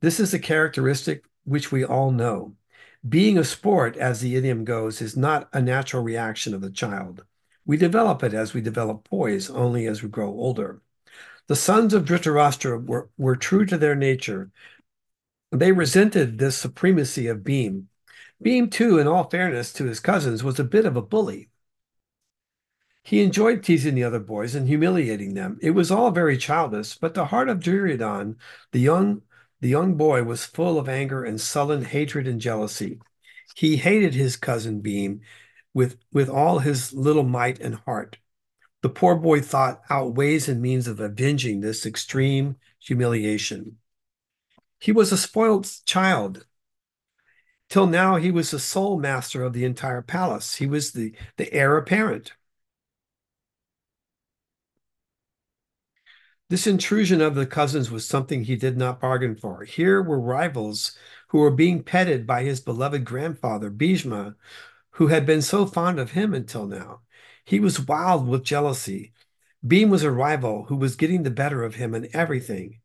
This is a characteristic which we all know. Being a sport, as the idiom goes, is not a natural reaction of the child. We develop it as we develop poise, only as we grow older. The sons of Dhritarashtra were, were true to their nature. They resented this supremacy of Bhim. Bhim, too, in all fairness to his cousins, was a bit of a bully. He enjoyed teasing the other boys and humiliating them. It was all very childish, but the heart of Duryodhan, the young the young boy was full of anger and sullen hatred and jealousy. He hated his cousin Bhim with, with all his little might and heart. The poor boy thought out ways and means of avenging this extreme humiliation. He was a spoiled child. Till now, he was the sole master of the entire palace. He was the, the heir apparent. This intrusion of the cousins was something he did not bargain for. Here were rivals who were being petted by his beloved grandfather, Bhishma, who had been so fond of him until now. He was wild with jealousy. Bhim was a rival who was getting the better of him in everything.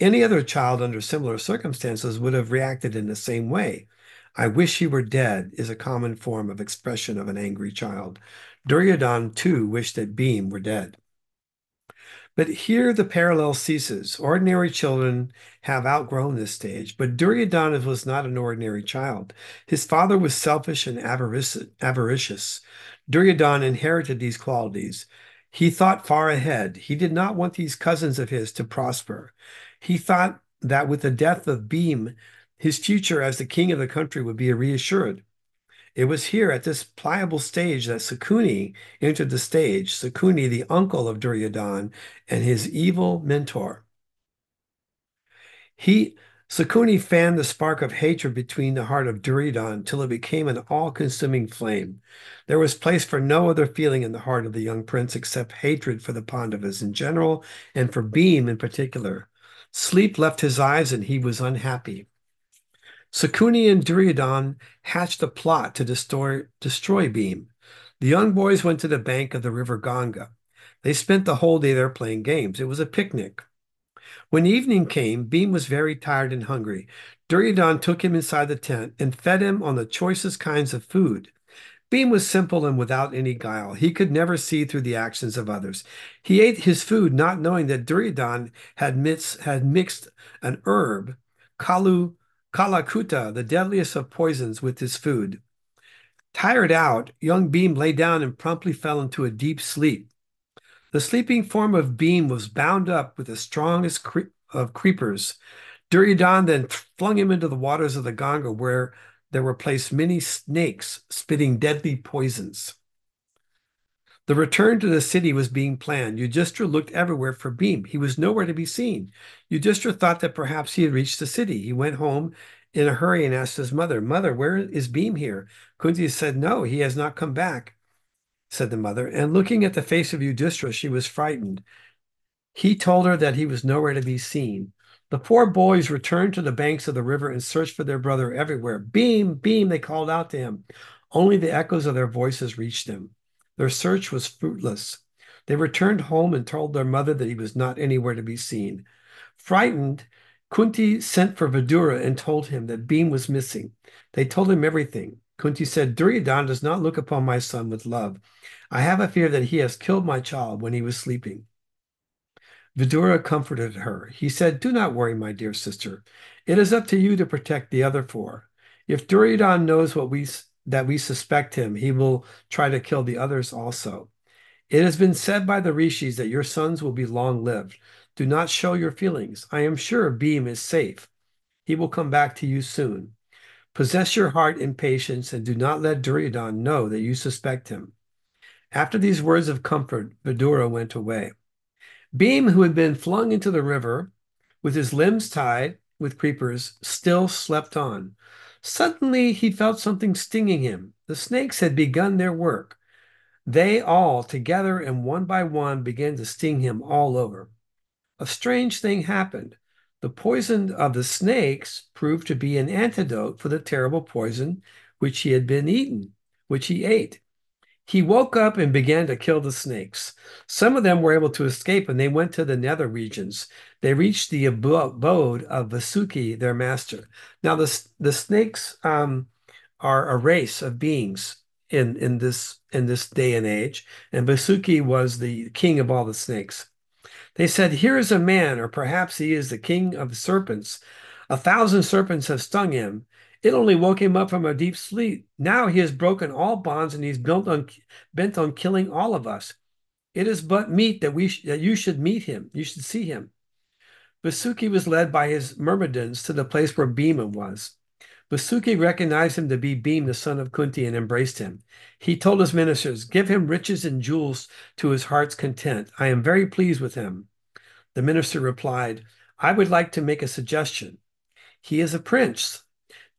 Any other child under similar circumstances would have reacted in the same way. I wish he were dead is a common form of expression of an angry child. Duryodhan too wished that Bhim were dead. But here the parallel ceases. Ordinary children have outgrown this stage, but Duryodhana was not an ordinary child. His father was selfish and avaricious. Duryodhana inherited these qualities. He thought far ahead. He did not want these cousins of his to prosper. He thought that with the death of Bhim, his future as the king of the country would be reassured. It was here at this pliable stage that Sakuni entered the stage, Sakuni, the uncle of Duryodhan and his evil mentor. He, Sakuni fanned the spark of hatred between the heart of Duryodhan till it became an all-consuming flame. There was place for no other feeling in the heart of the young prince except hatred for the Pandavas in general and for Bhim in particular. Sleep left his eyes and he was unhappy. Sakuni and Duryodhan hatched a plot to destroy, destroy Bhim. The young boys went to the bank of the river Ganga. They spent the whole day there playing games. It was a picnic. When evening came, Bhim was very tired and hungry. Duryodhan took him inside the tent and fed him on the choicest kinds of food. Bhim was simple and without any guile. He could never see through the actions of others. He ate his food not knowing that Duryodhan had, had mixed an herb, kalu Kalakuta, the deadliest of poisons, with his food. Tired out, young Bhim lay down and promptly fell into a deep sleep. The sleeping form of Bhim was bound up with the strongest cre of creepers. Duryodhan then flung him into the waters of the Ganga, where there were placed many snakes spitting deadly poisons. The return to the city was being planned. Yudhishthira looked everywhere for Bhim. He was nowhere to be seen. Yudhishthira thought that perhaps he had reached the city. He went home in a hurry and asked his mother, Mother, where is Bhim here? Kunti said, No, he has not come back, said the mother. And looking at the face of Yudhishthira, she was frightened. He told her that he was nowhere to be seen. The poor boys returned to the banks of the river and searched for their brother everywhere. Bhim, Bhim, they called out to him. Only the echoes of their voices reached him. Their search was fruitless. They returned home and told their mother that he was not anywhere to be seen. Frightened, Kunti sent for Vidura and told him that Bhim was missing. They told him everything. Kunti said, Duryodhan does not look upon my son with love. I have a fear that he has killed my child when he was sleeping. Vidura comforted her. He said, Do not worry, my dear sister. It is up to you to protect the other four. If Duryodhan knows what we that we suspect him, he will try to kill the others also. It has been said by the rishis that your sons will be long lived. Do not show your feelings. I am sure Bhim is safe. He will come back to you soon. Possess your heart in patience and do not let Duryodhan know that you suspect him. After these words of comfort, Vidura went away. Bhim, who had been flung into the river with his limbs tied with creepers, still slept on. Suddenly he felt something stinging him. The snakes had begun their work. They all, together and one by one, began to sting him all over. A strange thing happened. The poison of the snakes proved to be an antidote for the terrible poison which he had been eaten, which he ate. He woke up and began to kill the snakes. Some of them were able to escape and they went to the nether regions. They reached the abode of Vasuki, their master. Now, the, the snakes um, are a race of beings in, in this in this day and age, and Vasuki was the king of all the snakes. They said, Here is a man, or perhaps he is the king of serpents. A thousand serpents have stung him. It only woke him up from a deep sleep. Now he has broken all bonds and he's built on, bent on killing all of us. It is but meet that we that you should meet him. You should see him. Vasuki was led by his myrmidons to the place where Bhima was. Vasuki recognized him to be Bhim, the son of Kunti, and embraced him. He told his ministers, Give him riches and jewels to his heart's content. I am very pleased with him. The minister replied, I would like to make a suggestion. He is a prince.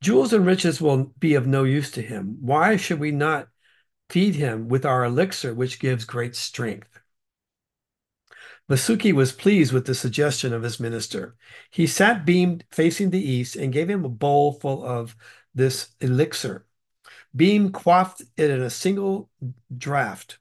Jewels and riches will be of no use to him. Why should we not feed him with our elixir, which gives great strength? Vasuki was pleased with the suggestion of his minister. He sat beamed facing the east and gave him a bowl full of this elixir. Bhim quaffed it in a single draught.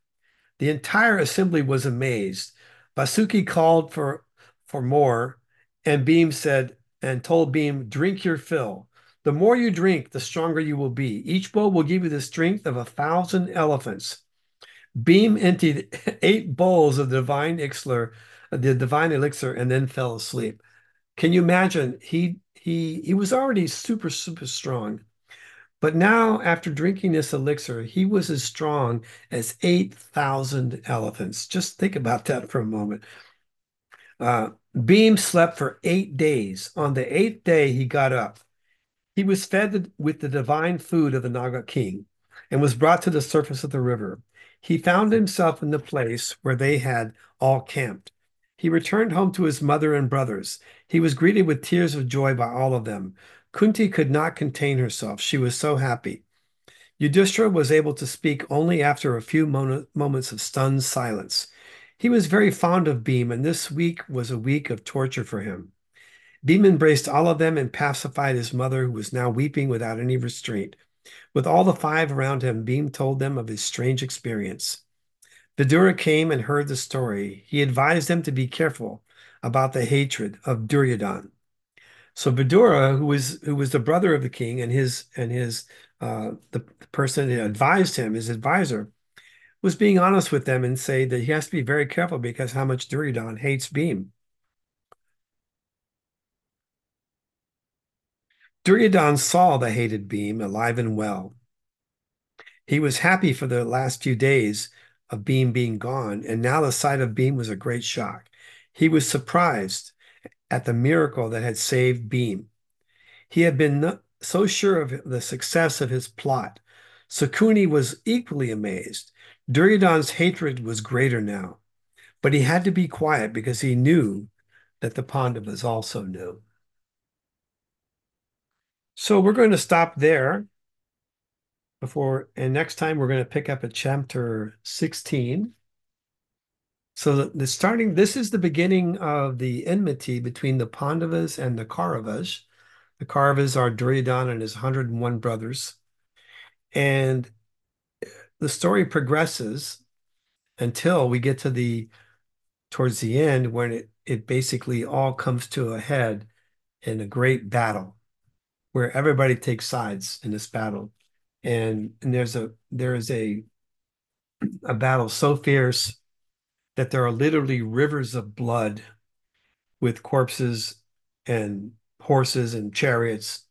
The entire assembly was amazed. Vasuki called for, for more, and Bhim said, and told Bhim, drink your fill. The more you drink, the stronger you will be. Each bowl will give you the strength of a thousand elephants. Bhim emptied [LAUGHS] eight bowls of the divine elixir, the divine elixir, and then fell asleep. Can you imagine? He he he was already super super strong, but now after drinking this elixir, he was as strong as eight thousand elephants. Just think about that for a moment. Uh, Bhim slept for eight days. On the eighth day, he got up. He was fed with the divine food of the Naga king and was brought to the surface of the river. He found himself in the place where they had all camped. He returned home to his mother and brothers. He was greeted with tears of joy by all of them. Kunti could not contain herself. She was so happy. Yudhishthira was able to speak only after a few moments of stunned silence. He was very fond of Bhim, and this week was a week of torture for him. Bhim embraced all of them and pacified his mother, who was now weeping without any restraint. With all the five around him, Bhim told them of his strange experience. Vidura came and heard the story. He advised them to be careful about the hatred of Duryodhan. So Vidura, who was who was the brother of the king and his and his uh, the, person that advised him, his advisor, was being honest with them and say that he has to be very careful because how much Duryodhan hates Bhim. Duryodhan saw the hated Bhim alive and well. He was happy for the last few days of Bhim being gone, and now the sight of Bhim was a great shock. He was surprised at the miracle that had saved Bhim. He had been so sure of the success of his plot. Sakuni was equally amazed. Duryodhan's hatred was greater now, but he had to be quiet because he knew that the Pandavas also knew. So we're going to stop there before, and next time we're going to pick up at chapter 16. So the, the starting, this is the beginning of the enmity between the Pandavas and the Kauravas. The Kauravas are Duryodhana and his 101 brothers. And the story progresses until we get to the towards the end when it, it basically all comes to a head in a great battle where everybody takes sides in this battle. And, and there's a there is a a battle so fierce that there are literally rivers of blood with corpses and horses and chariots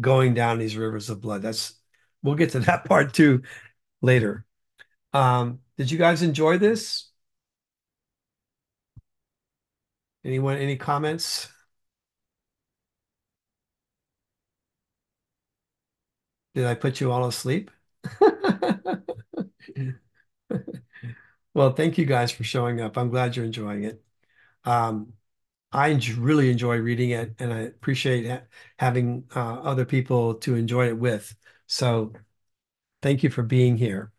going down these rivers of blood. That's we'll get to that [LAUGHS] part too later. Um, did you guys enjoy this? Anyone, any comments? Did I put you all asleep? [LAUGHS] Well, thank you guys for showing up. I'm glad you're enjoying it. Um, I really enjoy reading it, and I appreciate ha having uh, other people to enjoy it with. So thank you for being here.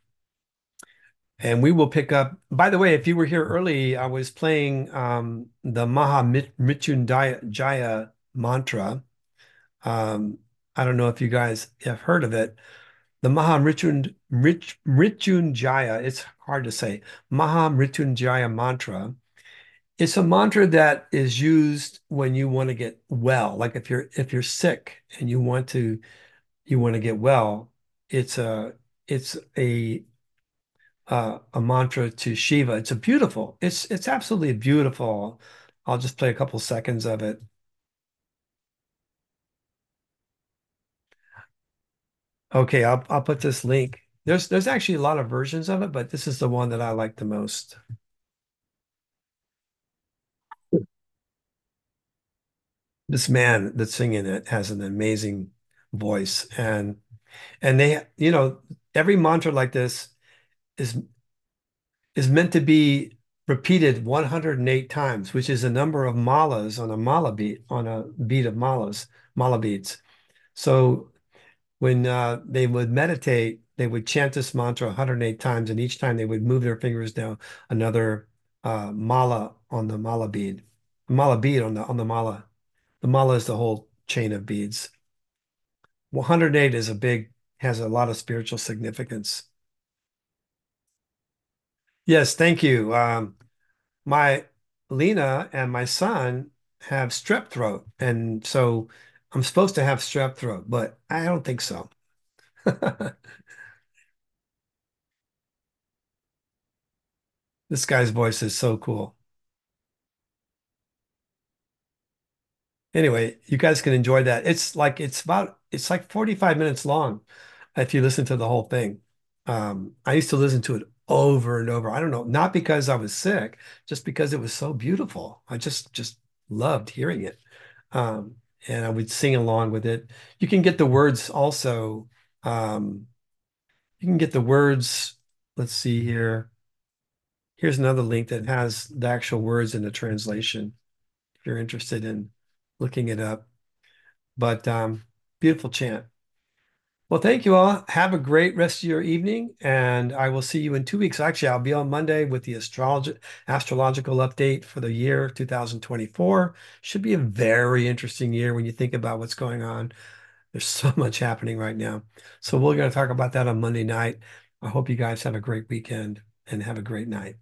And we will pick up. By the way, if you were here early, I was playing um, the Maha Jaya mantra. Um, I don't know if you guys have heard of it. The Maha Mrityun- Mrit- it's hard to say, Maha Mrityunjaya mantra. It's a mantra that is used when you want to get well. Like if you're if you're sick and you want to you want to get well, it's a it's a uh, a mantra to Shiva. It's a beautiful. It's it's absolutely beautiful. I'll just play a couple seconds of it. Okay, I'll I'll put this link. There's there's actually a lot of versions of it, but this is the one that I like the most. This man that's singing it has an amazing voice, and and they, you know, every mantra like this is is meant to be repeated 108 times, which is a number of malas on a mala beat on a beat of malas, mala beads. So when uh, they would meditate, they would chant this mantra 108 times, and each time they would move their fingers down another uh, mala on the mala bead, mala bead on the on the mala. The mala is the whole chain of beads. 108 is a big, has a lot of spiritual significance. Yes, thank you. Um, my Lena and my son have strep throat, and so I'm supposed to have strep throat, but I don't think so. [LAUGHS] This guy's voice is so cool. Anyway, you guys can enjoy that. It's like it's about it's like 45 minutes long if you listen to the whole thing. Um, I used to listen to it over and over. I don't know, not because I was sick, just because it was so beautiful. I just just loved hearing it. Um, and I would sing along with it. You can get the words also. Um, you can get the words. Let's see here. Here's another link that has the actual words in the translation if you're interested in looking it up. But um, beautiful chant. Well, thank you all. Have a great rest of your evening, and I will see you in two weeks. Actually, I'll be on Monday with the astrology astrological update for the year 2024. Should be a very interesting year when you think about what's going on. There's so [LAUGHS] much happening right now. So we're going to talk about that on Monday night. I hope you guys have a great weekend and have a great night.